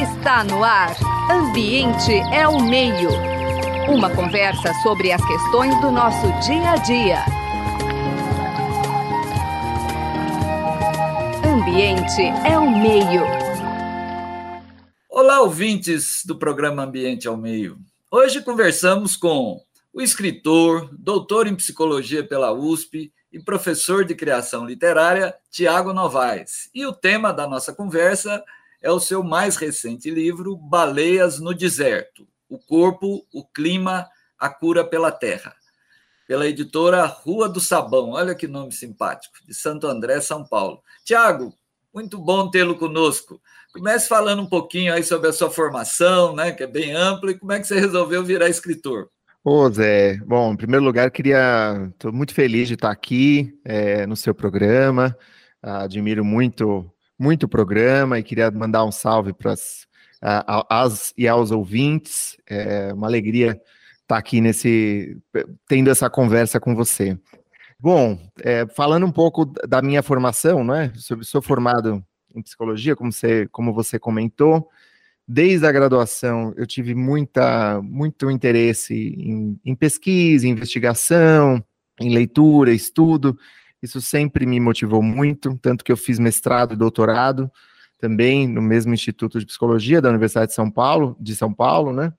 Está no ar. Ambiente é o meio. Uma conversa sobre as questões do nosso dia a dia. Ambiente é o meio. Olá, ouvintes do programa Ambiente ao Meio. Hoje conversamos com o escritor, doutor em psicologia pela USP e professor de criação literária, Tiago Novaes. E o tema da nossa conversa é o seu mais recente livro, Baleias no Deserto: O Corpo, o Clima, a Cura pela Terra, pela editora Rua do Sabão. Olha que nome simpático, de Santo André, São Paulo. Tiago, muito bom tê-lo conosco. Comece falando um pouquinho aí sobre a sua formação, né, que é bem ampla, e como é que você resolveu virar escritor. Ô, Zé, bom, em primeiro lugar, queria. Estou muito feliz de estar aqui é, no seu programa. Admiro muito, muito programa e queria mandar um salve para as e aos ouvintes. É uma alegria estar aqui nesse. tendo essa conversa com você. Bom, é, falando um pouco da minha formação, né? Sou, sou formado em psicologia, como você, como você comentou desde a graduação eu tive muita, muito interesse em, em, pesquisa, investigação, em leitura, estudo. Isso sempre me motivou muito, tanto que eu fiz mestrado e doutorado também no mesmo Instituto de Psicologia da Universidade de São Paulo, de São Paulo, né?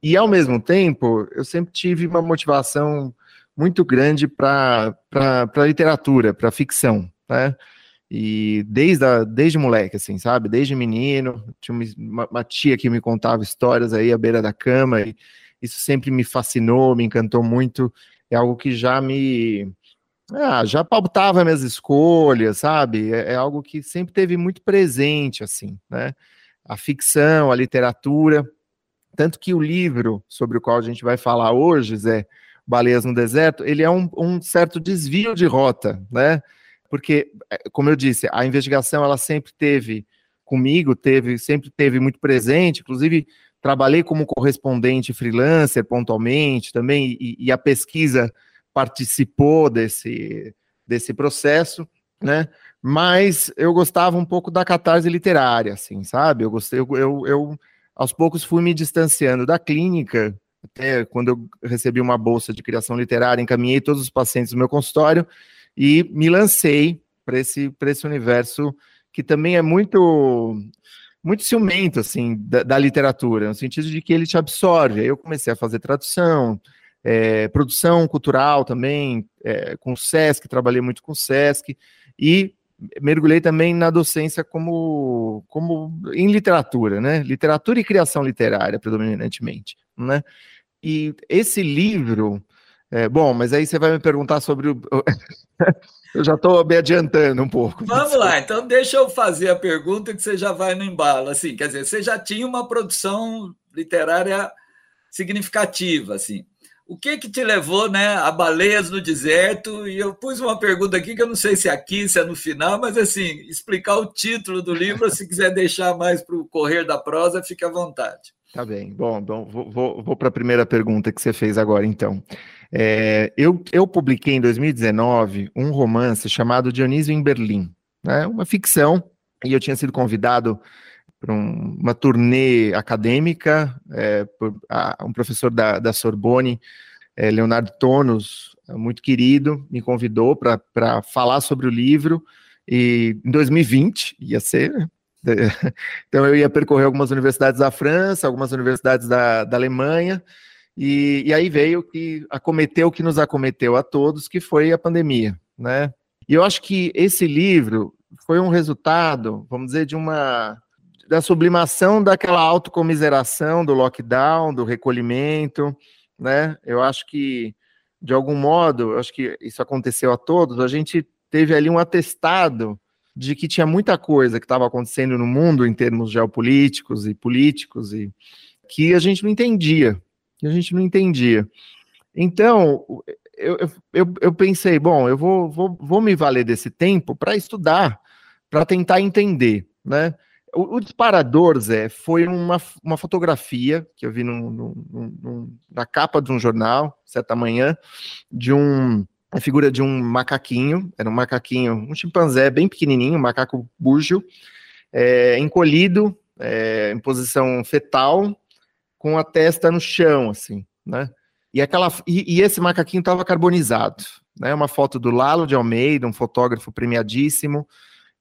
E ao mesmo tempo, eu sempre tive uma motivação muito grande para a literatura, para ficção, né? E desde, a, desde moleque, assim, sabe? Desde menino, tinha uma, uma, tia que me contava histórias aí à beira da cama, e isso sempre me fascinou, me encantou muito. É algo que já me. Ah, já pautava minhas escolhas, sabe? É, é algo que sempre teve muito presente, assim, né? A ficção, a literatura. Tanto que o livro sobre o qual a gente vai falar hoje, Zé, Baleias no Deserto, ele é um, um certo desvio de rota, né? porque, é, como eu disse, a investigação ela sempre teve comigo, teve, sempre teve muito presente, inclusive trabalhei como correspondente freelancer pontualmente também, e, e a pesquisa participou desse, desse processo, né? Mas eu gostava um pouco da catarse literária, assim, sabe? Eu gostei, eu, eu, eu aos poucos fui me distanciando da clínica, até quando eu recebi uma bolsa de criação literária, encaminhei todos os pacientes do meu consultório e me lancei para esse, esse universo que também é muito muito ciumento assim da, da, literatura, no sentido de que ele te absorve. Eu comecei a fazer tradução, é, produção cultural também, é, com o SESC, trabalhei muito com o SESC, e mergulhei também na docência como, como em literatura, né? Literatura e criação literária, predominantemente, né? E esse livro, é, bom, mas aí você vai me perguntar sobre o. eu já estou me adiantando um pouco. Vamos lá, então deixa eu fazer a pergunta que você já vai no embalo. Assim, quer dizer, você já tinha uma produção literária significativa, assim. O que que te levou, né, a baleias no deserto? E eu pus uma pergunta aqui que eu não sei se é aqui, se é no final, mas assim, explicar o título do livro, se quiser deixar mais para o correr da prosa, fique à vontade. Tá bem. Bom, bom vou, vou, vou para a primeira pergunta que você fez agora, então. É, eu, eu publiquei em 2019 um romance chamado Dionísio em Berlim, né, uma ficção, e eu tinha sido convidado para um, uma turnê acadêmica, é, por a, um professor da, da Sorbonne, é, Leonardo Tonos, muito querido, me convidou para falar sobre o livro, e em 2020 ia ser. Né, então eu ia percorrer algumas universidades da França, algumas universidades da, da Alemanha, e, e aí veio que acometeu o que nos acometeu a todos, que foi a pandemia, né? E eu acho que esse livro foi um resultado, vamos dizer, de uma da sublimação daquela autocomiseração do lockdown, do recolhimento, né? Eu acho que de algum modo, acho que isso aconteceu a todos, a gente teve ali um atestado de que tinha muita coisa que estava acontecendo no mundo em termos geopolíticos e políticos e que a gente não entendia, que a gente não entendia. Então, eu, eu, eu pensei, bom, eu vou, vou, vou me valer desse tempo para estudar, para tentar entender, né? O, o, disparador, Zé, foi uma, uma fotografia que eu vi no, no, no, na capa de um jornal, certa manhã, de um a figura de um macaquinho, era um macaquinho, um chimpanzé bem pequenininho, um macaco búgio, é, encolhido é, em posição fetal, com a testa no chão, assim, né? E, aquela, e, e esse macaquinho estava carbonizado, né? Uma foto do Lalo de Almeida, um fotógrafo premiadíssimo,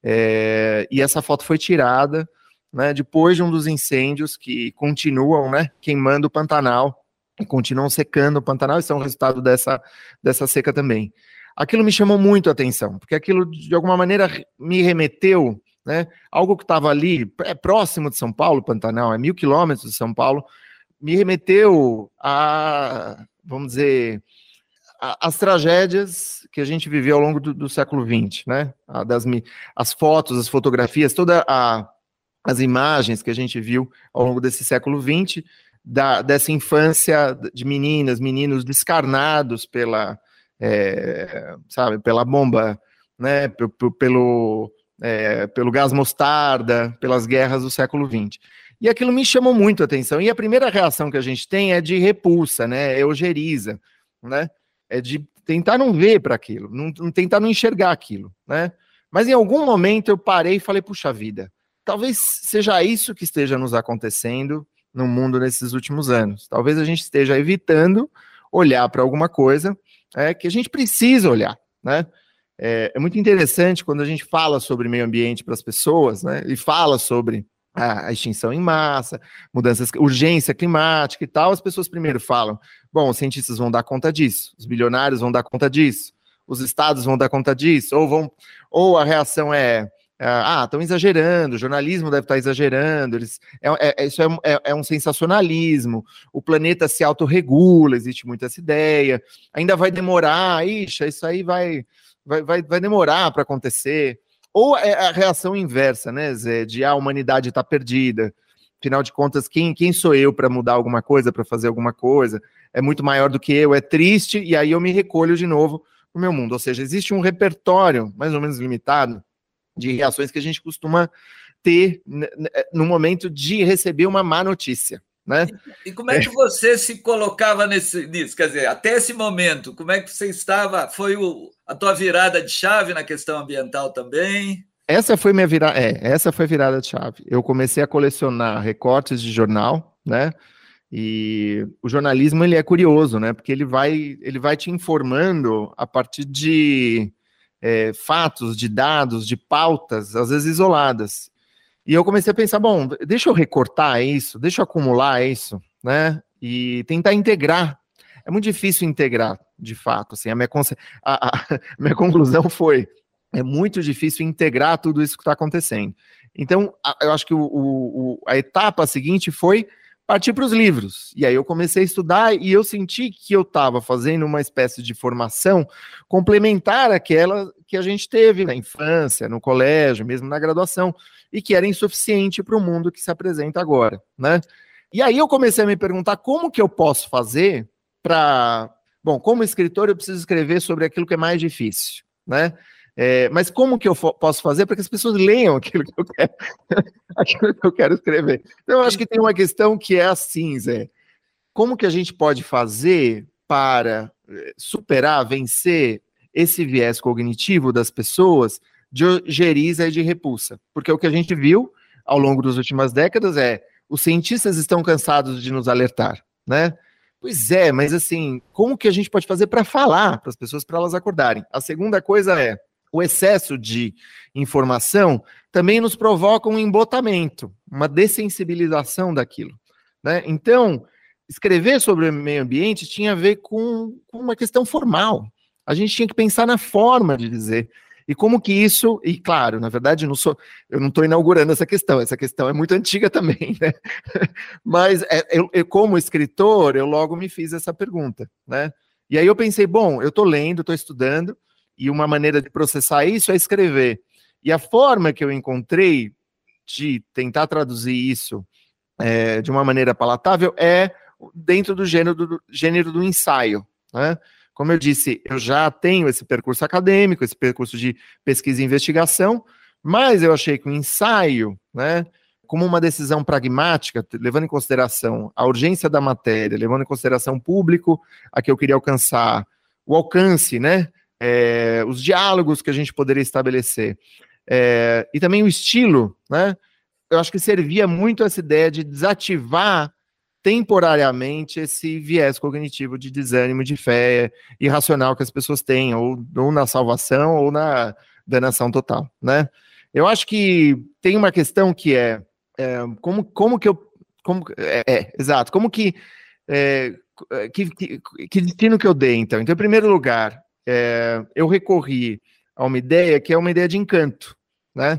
é, e essa foto foi tirada, né? Depois de um dos incêndios que continuam, né? Queimando o Pantanal e continuam secando o Pantanal, isso é um resultado dessa, dessa seca também. Aquilo me chamou muito a atenção, porque aquilo de alguma maneira me remeteu né? Algo que estava ali, é próximo de São Paulo, Pantanal, é mil quilômetros de São Paulo, me remeteu a, vamos dizer, a, as tragédias que a gente viveu ao longo do, do século XX, né? A, das, as fotos, as fotografias, todas as imagens que a gente viu ao longo desse século XX, da, dessa infância de meninas, meninos descarnados pela, é, sabe, pela bomba, né, pelo, é, pelo gás mostarda, pelas guerras do século XX. E aquilo me chamou muito a atenção. E a primeira reação que a gente tem é de repulsa, né? É eugeriza, né? É de tentar não ver para aquilo, não, não, tentar não enxergar aquilo, né? Mas em algum momento eu parei e falei, puxa vida, talvez seja isso que esteja nos acontecendo no mundo nesses últimos anos. Talvez a gente esteja evitando olhar para alguma coisa é, que a gente precisa olhar, né? É, é, muito interessante quando a gente fala sobre meio ambiente para as pessoas, né? E fala sobre a, extinção em massa, mudanças, urgência climática e tal. As pessoas primeiro falam: bom, os cientistas vão dar conta disso, os bilionários vão dar conta disso, os estados vão dar conta disso, ou vão, ou a reação é ah, estão exagerando, o jornalismo deve estar exagerando, eles, é, é, é isso é, é, é, um sensacionalismo, o planeta se autorregula, existe muito essa ideia, ainda vai demorar, isso aí vai, vai, vai, vai demorar para acontecer. Ou é a reação inversa, né, Zé? De ah, a humanidade está perdida. Afinal de contas, quem, quem sou eu para mudar alguma coisa, para fazer alguma coisa? É muito maior do que eu, é triste, e aí eu me recolho de novo no meu mundo. Ou seja, existe um repertório mais ou menos limitado de reações que a gente costuma ter no momento de receber uma má notícia. Né? E como é que você se colocava nesse, nisso? Quer dizer, até esse momento, como é que você estava? Foi o, a tua virada de chave na questão ambiental também? Essa foi minha virada, é, essa foi virada de chave. Eu comecei a colecionar recortes de jornal, né? E o jornalismo ele é curioso, né? Porque ele vai, ele vai te informando a partir de é, fatos, de dados, de pautas, às vezes isoladas. E eu comecei a pensar, bom, deixa eu recortar isso, deixa eu acumular isso, né? E tentar integrar. É muito difícil integrar, de fato. Assim, a minha, a, a minha conclusão foi: é muito difícil integrar tudo isso que está acontecendo. Então, a, eu acho que o, o, a etapa seguinte foi partir para os livros. E aí eu comecei a estudar e eu senti que eu estava fazendo uma espécie de formação complementar àquela que a gente teve na infância, no colégio, mesmo na graduação e que era insuficiente para o mundo que se apresenta agora, né? E aí eu comecei a me perguntar como que eu posso fazer para, bom, como escritor eu preciso escrever sobre aquilo que é mais difícil, né? É, mas como que eu posso fazer para que as pessoas leiam aquilo que eu quero, aquilo que eu quero escrever? Então, eu acho que tem uma questão que é assim, Zé. Como que a gente pode fazer para eh, superar, vencer esse viés cognitivo das pessoas de ojeriza e de repulsa. Porque o que a gente viu ao longo das últimas décadas é os cientistas estão cansados de nos alertar, né? Pois é, mas assim, como que a gente pode fazer para falar para as pessoas para elas acordarem? A segunda coisa é o excesso de informação também nos provoca um embotamento, uma dessensibilização daquilo, né? Então, escrever sobre o meio ambiente tinha a ver com, com uma questão formal. A gente tinha que pensar na forma de dizer. E como que isso, e claro, na verdade, não sou, eu não estou inaugurando essa questão, essa questão é muito antiga também, né? Mas é, eu, eu, como escritor, eu logo me fiz essa pergunta, né? E aí eu pensei, bom, eu estou lendo, estou estudando, e uma maneira de processar isso é escrever. E a forma que eu encontrei de tentar traduzir isso é, de uma maneira palatável é dentro do gênero do, gênero do ensaio, né? Como eu disse, eu já tenho esse percurso acadêmico, esse percurso de pesquisa e investigação, mas eu achei que o ensaio, né, como uma decisão pragmática, levando em consideração a urgência da matéria, levando em consideração o público a que eu queria alcançar, o alcance, né, é, os diálogos que a gente poderia estabelecer, é, e também o estilo, né, eu acho que servia muito essa ideia de desativar temporariamente esse viés cognitivo de desânimo, de fé irracional que as pessoas têm, ou, ou na salvação ou na danação total, né? Eu acho que tem uma questão que é, é como, como que eu. Como, é, é exato, como que, é, que, que. Que destino que eu dei, então? Então, em primeiro lugar, é, eu recorri a uma ideia que é uma ideia de encanto, né?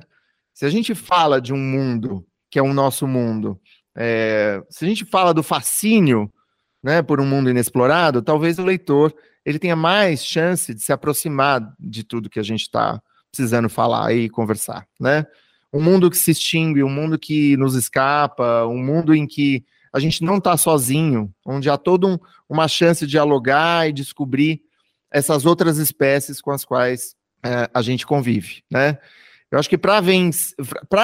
Se a gente fala de um mundo que é o nosso mundo, é, se a gente fala do fascínio, né, por um mundo inexplorado, talvez o leitor ele tenha mais chance de se aproximar de tudo que a gente está precisando falar e conversar, né? Um mundo que se extingue, um mundo que nos escapa, um mundo em que a gente não está sozinho, onde há toda um, uma chance de dialogar e descobrir essas outras espécies com as quais é, a gente convive, né? Eu acho que para vencer,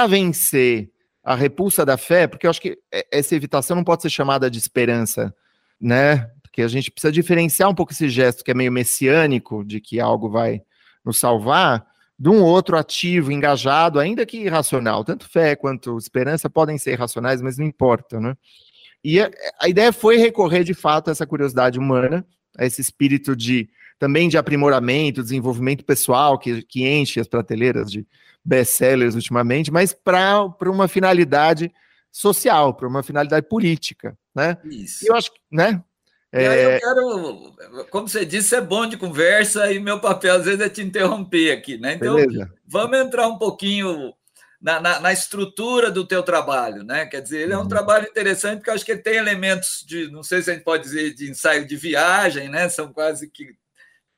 vencer a repulsa da fé, porque eu acho que essa evitação não pode ser chamada de esperança, né? Porque a gente precisa diferenciar um pouco esse gesto que é meio messiânico, de que algo vai nos salvar, de um outro ativo, engajado, ainda que irracional. Tanto fé quanto esperança podem ser irracionais, mas não importa, né? E a, a ideia foi recorrer, de fato, a essa curiosidade humana, a esse espírito de também de aprimoramento, desenvolvimento pessoal que, que enche as prateleiras de best-sellers ultimamente, mas para uma finalidade social, para uma finalidade política, né? Isso. E eu acho que, né? Aí eu é, quero, como você disse, é bom de conversa e meu papel às vezes é te interromper aqui, né? Então, Beleza. vamos entrar um pouquinho na, na, na, estrutura do teu trabalho, né? Quer dizer, ele é um uhum. trabalho interessante porque eu acho que ele tem elementos de, não sei se a gente pode dizer de ensaio de viagem, né? São quase que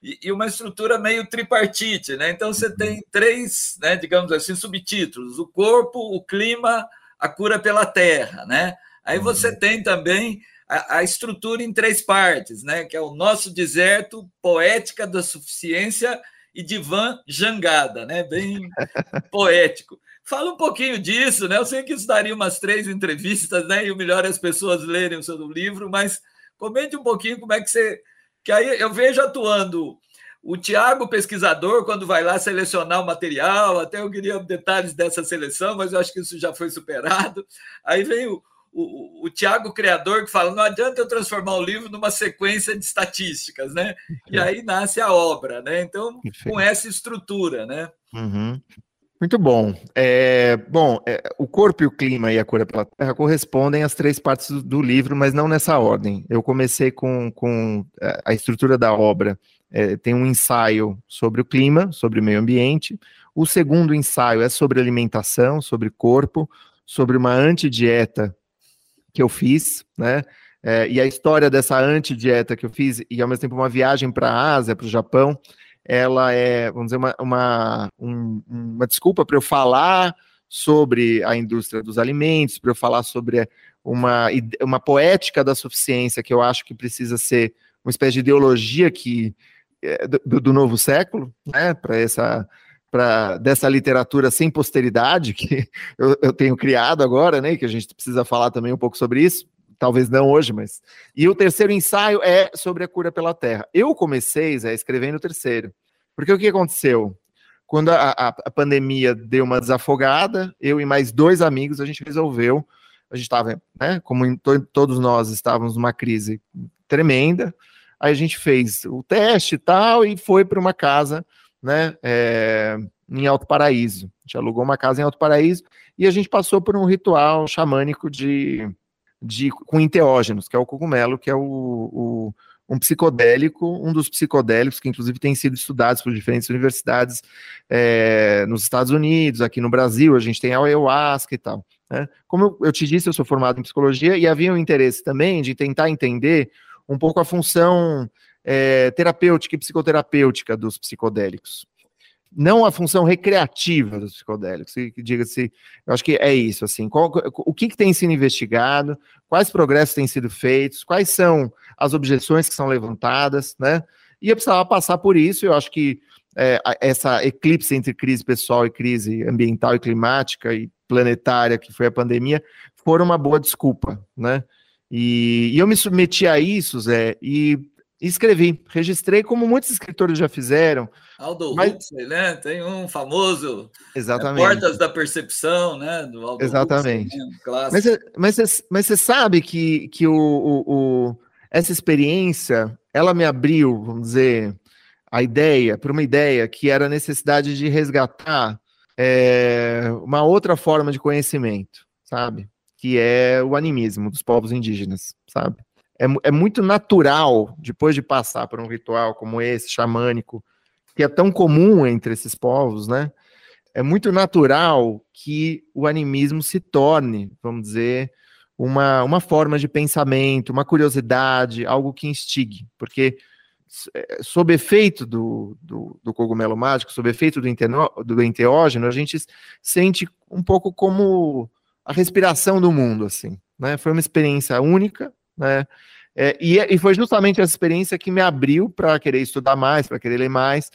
e, e uma estrutura meio tripartite, né? Então você tem três, né, digamos assim, subtítulos: o corpo, o clima, a cura pela terra, né? Aí você uhum. tem também a, a, estrutura em três partes, né? Que é o nosso deserto, poética da suficiência e divã jangada, né? Bem poético. Fala um pouquinho disso, né? Eu sei que isso daria umas três entrevistas, né? E o melhor é as pessoas lerem o seu livro, mas comente um pouquinho como é que você que aí eu vejo atuando o Tiago, pesquisador, quando vai lá selecionar o material, até eu queria detalhes dessa seleção, mas eu acho que isso já foi superado. Aí vem o, o, o Tiago, criador, que fala: não adianta eu transformar o livro numa sequência de estatísticas, né? E aí nasce a obra, né? Então, com essa estrutura, né? Uhum. Muito bom. É, bom, é, o corpo e o clima e a cura pela terra correspondem às três partes do, do livro, mas não nessa ordem. Eu comecei com, com é, a estrutura da obra. É, tem um ensaio sobre o clima, sobre o meio ambiente. O segundo ensaio é sobre alimentação, sobre corpo, sobre uma antidieta que eu fiz, né? É, e a história dessa antidieta que eu fiz, e ao mesmo tempo uma viagem para a Ásia, para o Japão, ela é, vamos dizer, uma, uma, um, uma desculpa para eu falar sobre a indústria dos alimentos, para eu falar sobre uma, uma poética da suficiência que eu acho que precisa ser uma espécie de ideologia que é, do, do novo século, né, para essa para dessa literatura sem posteridade que eu, eu tenho criado agora, né, que a gente precisa falar também um pouco sobre isso talvez não hoje, mas. E o terceiro ensaio é sobre a cura pela terra. Eu comecei, Zé, escrevendo o terceiro. Porque o que aconteceu? Quando a, a, a pandemia deu uma desafogada, eu e mais dois amigos, a gente resolveu. A gente estava, né? Como to, todos nós estávamos numa crise tremenda. Aí a gente fez o teste e tal, e foi para uma casa, né? É, em Alto Paraíso. A gente alugou uma casa em Alto Paraíso e a gente passou por um ritual xamânico de de, com enteógenos, que é o cogumelo, que é o, o, um psicodélico, um dos psicodélicos que inclusive tem sido estudados por diferentes universidades é, nos Estados Unidos, aqui no Brasil, a gente tem a ayahuasca e tal. Né? Como eu, te disse, eu sou formado em psicologia e havia um interesse também de tentar entender um pouco a função é, terapêutica e psicoterapêutica dos psicodélicos não a função recreativa dos psicodélicos, diga-se, eu acho que é isso, assim, qual, o que, que, tem sido investigado, quais progressos têm sido feitos, quais são as objeções que são levantadas, né, e eu precisava passar por isso, eu acho que é, essa eclipse entre crise pessoal e crise ambiental e climática e planetária, que foi a pandemia, foram uma boa desculpa, né, e, e eu me submeti a isso, Zé, e escrevi. Registrei como muitos escritores já fizeram. Aldo mas... Huxley, né? Tem um famoso é, Exatamente. É, Portas da Percepção, né? Do Aldo Exatamente. Huxley, né? Mas, mas, mas você sabe que, que o, o, o, essa experiência, ela me abriu, vamos dizer, a ideia, para uma ideia que era a necessidade de resgatar é, uma outra forma de conhecimento, sabe? Que é o animismo dos povos indígenas, sabe? É, é muito natural, depois de passar por um ritual como esse, xamânico, que é tão comum entre esses povos, né? É muito natural que o animismo se torne, vamos dizer, uma, uma forma de pensamento, uma curiosidade, algo que instigue, porque é, sob efeito do, do, do, cogumelo mágico, sob efeito do, inteno, do enteógeno, a gente sente um pouco como a respiração do mundo, assim, né? Foi uma experiência única, né? É, e, e, foi justamente essa experiência que me abriu para querer estudar mais, para querer ler mais.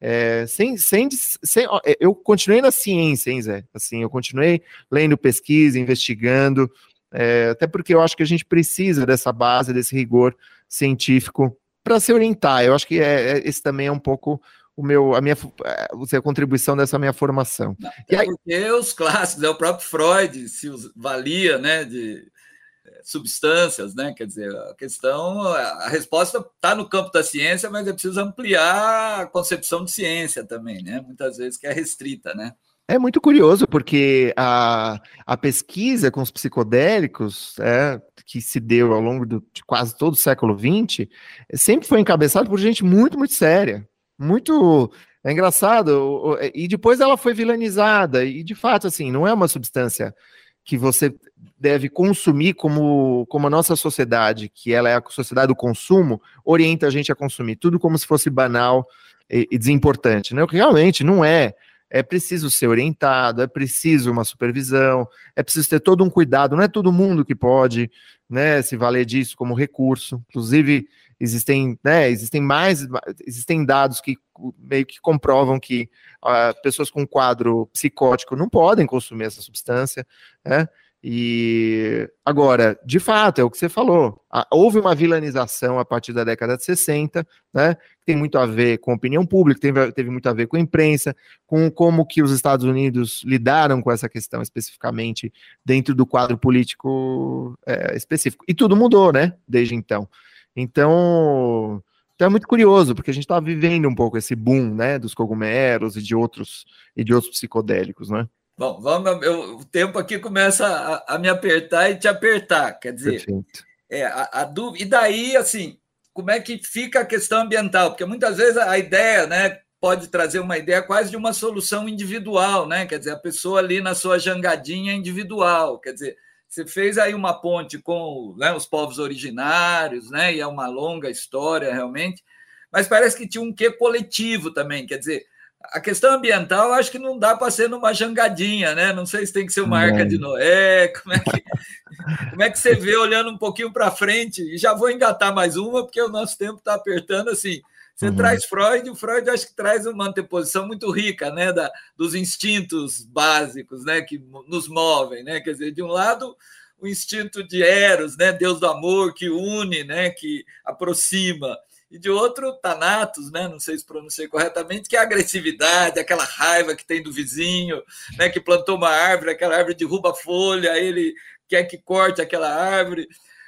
É, sem, sem, sem, é, eu continuei na ciência, hein, Zé? Assim, eu continuei lendo pesquisa, investigando, é, até porque eu acho que a gente precisa dessa base, desse rigor científico para se orientar. Eu acho que é, é, esse também é um pouco o meu, a minha a contribuição dessa minha formação. Não, e aí, porque os clássicos, é o próprio Freud se valia, né, de é, substâncias, né? Quer dizer, a questão, a resposta está no campo da ciência, mas é preciso ampliar a concepção de ciência também, né? Muitas vezes que é restrita, né? É muito curioso, porque a, a pesquisa com os psicodélicos, é, que se deu ao longo do, de quase todo o século XX, sempre foi encabeçada por gente muito, muito séria. Muito. É engraçado. E depois ela foi vilanizada. E, de fato, assim, não é uma substância que você deve consumir como, como a nossa sociedade, que ela é a sociedade do consumo, orienta a gente a consumir tudo como se fosse banal e, e desimportante. Né? Realmente não é é preciso ser orientado, é preciso uma supervisão, é preciso ter todo um cuidado. Não é todo mundo que pode, né, se valer disso como recurso. Inclusive existem, né, existem mais, existem dados que meio que comprovam que uh, pessoas com quadro psicótico não podem consumir essa substância, né? E agora, de fato, é o que você falou. Houve uma vilanização a partir da década de 60, né? Tem muito a ver com opinião pública, teve, teve muito a ver com a imprensa, com como que os Estados Unidos lidaram com essa questão especificamente dentro do quadro político é, específico. E tudo mudou, né? Desde então. Então, então é muito curioso, porque a gente está vivendo um pouco esse boom, né? Dos cogumelos e de outros e de outros psicodélicos, né? Bom, vamos, eu, o tempo aqui começa a, a, me apertar e te apertar, quer dizer, é, a, a dúvida, e daí, assim, como é que fica a questão ambiental? Porque muitas vezes a ideia, né, pode trazer uma ideia quase de uma solução individual, né, quer dizer, a pessoa ali na sua jangadinha individual, quer dizer, você fez aí uma ponte com né, os povos originários, né, e é uma longa história realmente, mas parece que tinha um quê coletivo também, quer dizer, a questão ambiental, acho que não dá para ser numa jangadinha, né? Não sei se tem que ser uma arca de Noé. Como é que, como é que você vê olhando um pouquinho para frente? E já vou engatar mais uma, porque o nosso tempo está apertando assim. Você uhum. traz Freud, o Freud acho que traz uma anteposição muito rica, né, da, dos instintos básicos, né, que nos movem, né? Quer dizer, de um lado, o instinto de Eros, né, Deus do amor que une, né, que aproxima e de outro, Thanatos, né? não sei se pronunciei corretamente, que é a agressividade, aquela raiva que tem do vizinho, né? que plantou uma árvore, aquela árvore derruba a folha, aí ele quer que corte aquela árvore.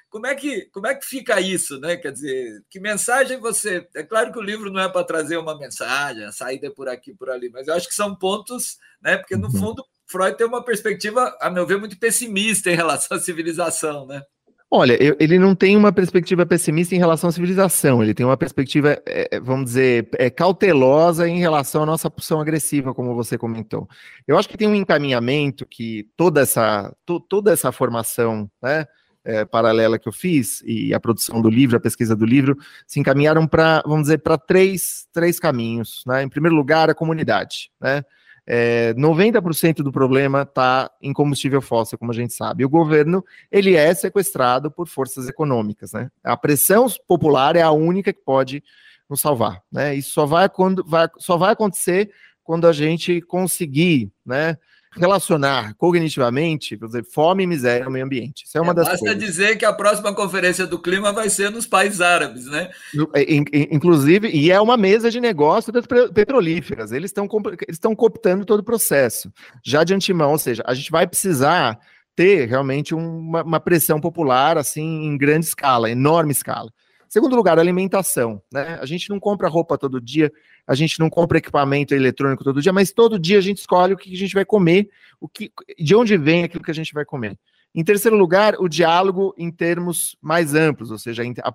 Como é que, como é que fica isso, né? Quer dizer, que mensagem você. É claro que o livro não é para trazer uma mensagem, a saída é por aqui, por ali, mas eu acho que são pontos, né? Porque no uhum. fundo Freud tem uma perspectiva, a meu ver, muito pessimista em relação à civilização, né? Olha, ele não tem uma perspectiva pessimista em relação à civilização, ele tem uma perspectiva, é, é, vamos dizer, é, cautelosa em relação à nossa pulsão agressiva, como você comentou. Eu acho que tem um encaminhamento que toda essa, to, toda essa formação né, é, paralela que eu fiz, e a produção do livro, a pesquisa do livro, se encaminharam para, vamos dizer, para três, três caminhos. Né? Em primeiro lugar, a comunidade. Né? É, 90% do problema está em combustível fóssil, como a gente sabe. O governo ele é sequestrado por forças econômicas. Né? A pressão popular é a única que pode nos salvar. Né? Isso só vai, quando, vai, só vai acontecer quando a gente conseguir né, relacionar cognitivamente, por exemplo, fome e miséria no meio ambiente. Isso é uma é, das basta coisas. dizer que a próxima conferência do clima vai ser nos países árabes, né? É, inclusive, e é uma mesa de negócio das petrolíferas. Eles estão eles estão cooptando todo o processo. Já de antemão, ou seja, a gente vai precisar ter realmente uma, uma pressão popular assim em grande escala, enorme escala. Segundo lugar, alimentação. Né? A gente não compra roupa todo dia, a gente não compra equipamento eletrônico todo dia, mas todo dia a gente escolhe o que a gente vai comer, o que, de onde vem aquilo que a gente vai comer. Em terceiro lugar, o diálogo em termos mais amplos, ou seja, a,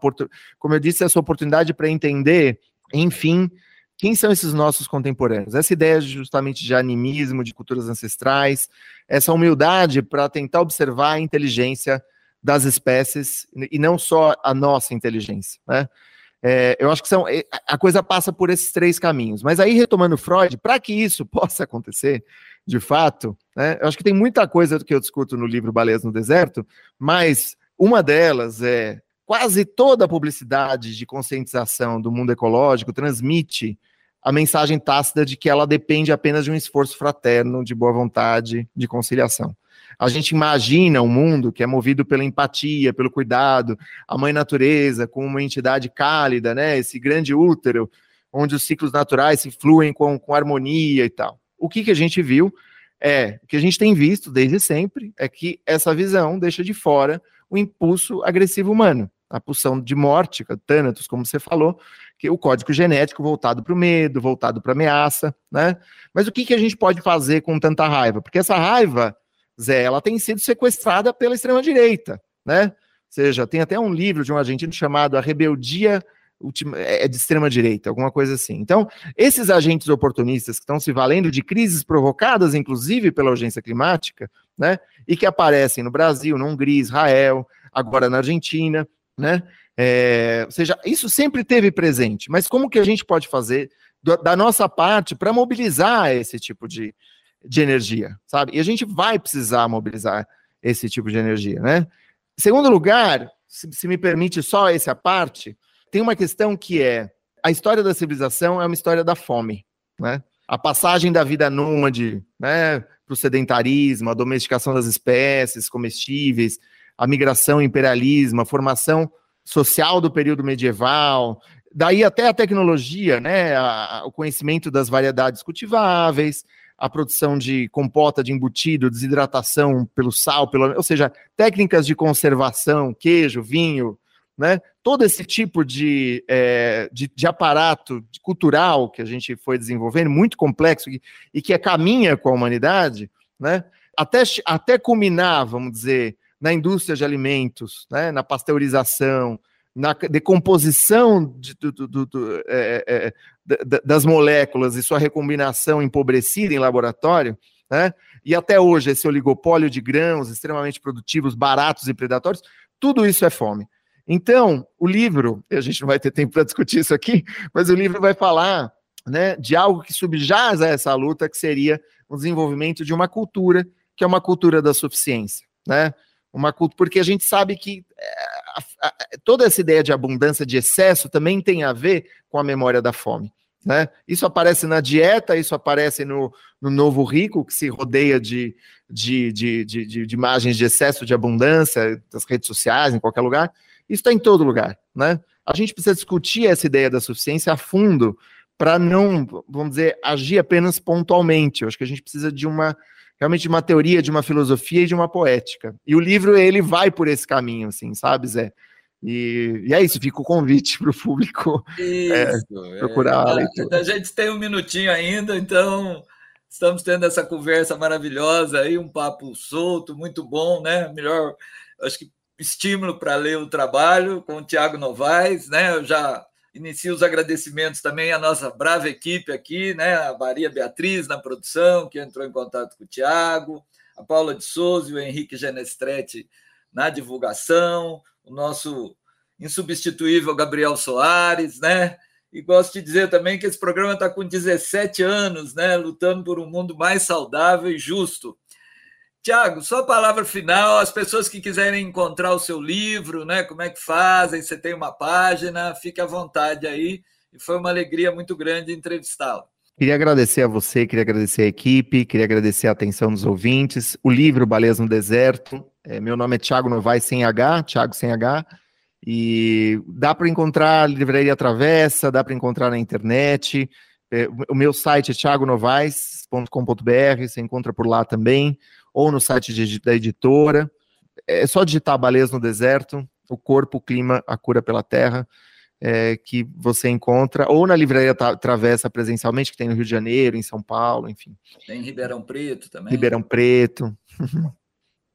como eu disse, essa oportunidade para entender, enfim, quem são esses nossos contemporâneos. Essa ideia justamente de animismo, de culturas ancestrais, essa humildade para tentar observar a inteligência das espécies e não só a nossa inteligência, né? É, eu acho que são, é, a coisa passa por esses três caminhos. Mas aí, retomando Freud, para que isso possa acontecer, de fato, né, eu acho que tem muita coisa que eu discuto no livro Baleias no Deserto, mas uma delas é quase toda a publicidade de conscientização do mundo ecológico transmite a mensagem tácita de que ela depende apenas de um esforço fraterno, de boa vontade, de conciliação. A gente imagina um mundo que é movido pela empatia, pelo cuidado, a mãe natureza como uma entidade cálida, né? Esse grande útero, onde os ciclos naturais se fluem com, com harmonia e tal. O que, que a gente viu é, o que a gente tem visto desde sempre, é que essa visão deixa de fora o impulso agressivo humano, a pulsão de morte, Thanatos, como você falou, que é o código genético voltado para o medo, voltado para a ameaça, né? Mas o que, que a gente pode fazer com tanta raiva? Porque essa raiva Zé, ela tem sido sequestrada pela extrema-direita, né? Ou seja, tem até um livro de um argentino chamado A Rebeldia é, é de extrema-direita, alguma coisa assim. Então, esses agentes oportunistas que estão se valendo de crises provocadas, inclusive pela urgência climática, né? E que aparecem no Brasil, na Hungria, Israel, agora na Argentina, né? É, ou seja, isso sempre teve presente, mas como que a gente pode fazer da nossa parte para mobilizar esse tipo de, de energia, sabe? E a gente vai precisar mobilizar esse tipo de energia, né? Segundo lugar, se, se me permite só essa parte, tem uma questão que é a história da civilização é uma história da fome, né? A passagem da vida nômade, né, para o sedentarismo, a domesticação das espécies comestíveis, a migração, imperialismo, a formação social do período medieval, daí até a tecnologia, né, a, o conhecimento das variedades cultiváveis, a produção de compota de embutido, desidratação pelo sal, pelo, ou seja, técnicas de conservação, queijo, vinho, né? Todo esse tipo de, é, de, de, aparato cultural que a gente foi desenvolvendo, muito complexo e, e que é, caminha com a humanidade, né? Até, até culminar, vamos dizer, na indústria de alimentos, né? na pasteurização, na decomposição de, do, do, do, é, é, das moléculas e sua recombinação empobrecida em laboratório, né? e até hoje esse oligopólio de grãos extremamente produtivos, baratos e predatórios, tudo isso é fome. Então, o livro, a gente não vai ter tempo para discutir isso aqui, mas o livro vai falar né, de algo que subjaz a essa luta, que seria o desenvolvimento de uma cultura, que é uma cultura da suficiência. Né? Uma cultura, porque a gente sabe que é, a, a, toda essa ideia de abundância, de excesso, também tem a ver com a memória da fome. Né? Isso aparece na dieta, isso aparece no, no novo rico, que se rodeia de, de, de, de, de imagens de excesso de abundância, das redes sociais, em qualquer lugar. Isso está em todo lugar. Né? A gente precisa discutir essa ideia da suficiência a fundo para não, vamos dizer, agir apenas pontualmente. Eu acho que a gente precisa de uma realmente de uma teoria, de uma filosofia e de uma poética. E o livro, ele vai por esse caminho, assim, sabe, Zé? E, e é isso, fica o convite para o público é, isso, é, procurar é, a leitura. A gente tem um minutinho ainda, então estamos tendo essa conversa maravilhosa aí, um papo solto, muito bom, né? Melhor, acho que estímulo para ler o trabalho com o Tiago Novaes, né? Eu já Inicio os agradecimentos também à nossa brava equipe aqui, né? A Maria Beatriz na produção, que entrou em contato com o Tiago, a Paula de Souza e o Henrique Genestretti na divulgação, o nosso insubstituível Gabriel Soares, né? E gosto de dizer também que esse programa está com 17 anos, né? Lutando por um mundo mais saudável e justo. Tiago, só palavra final, as pessoas que quiserem encontrar o seu livro, né? Como é que fazem? Você tem uma página, fique à vontade aí. E foi uma alegria muito grande entrevistá-lo. Queria agradecer a você, queria agradecer a equipe, queria agradecer a atenção dos ouvintes. O livro Baleias no Deserto. É, meu nome é Thiago Novaes, sem H, Thiago sem H. E dá para encontrar Livraria Travessa, dá para encontrar na internet. É, o meu site é thiagonovaes.com.br, você encontra por lá também, ou no site de, da editora. É só digitar Baleias no Deserto, o corpo, o clima, a cura pela terra é, que você encontra, ou na Livraria Travessa presencialmente, que tem no Rio de Janeiro, em São Paulo, enfim. Tem em Ribeirão Preto também. Ribeirão Preto.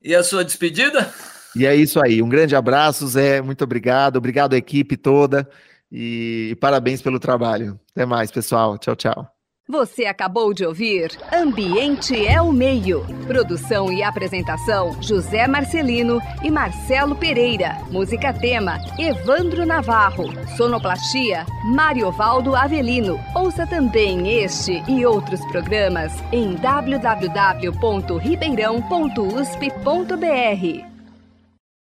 E a sua despedida? E é isso aí. Um grande abraço, Zé. Muito obrigado. Obrigado à equipe toda. E, e parabéns pelo trabalho. Até mais, pessoal. Tchau, tchau. Você acabou de ouvir Ambiente é o Meio. Produção e apresentação: José Marcelino e Marcelo Pereira. Música tema: Evandro Navarro. Sonoplastia: Mariovaldo Avelino. Ouça também este e outros programas em www.ribeirão.usp.br.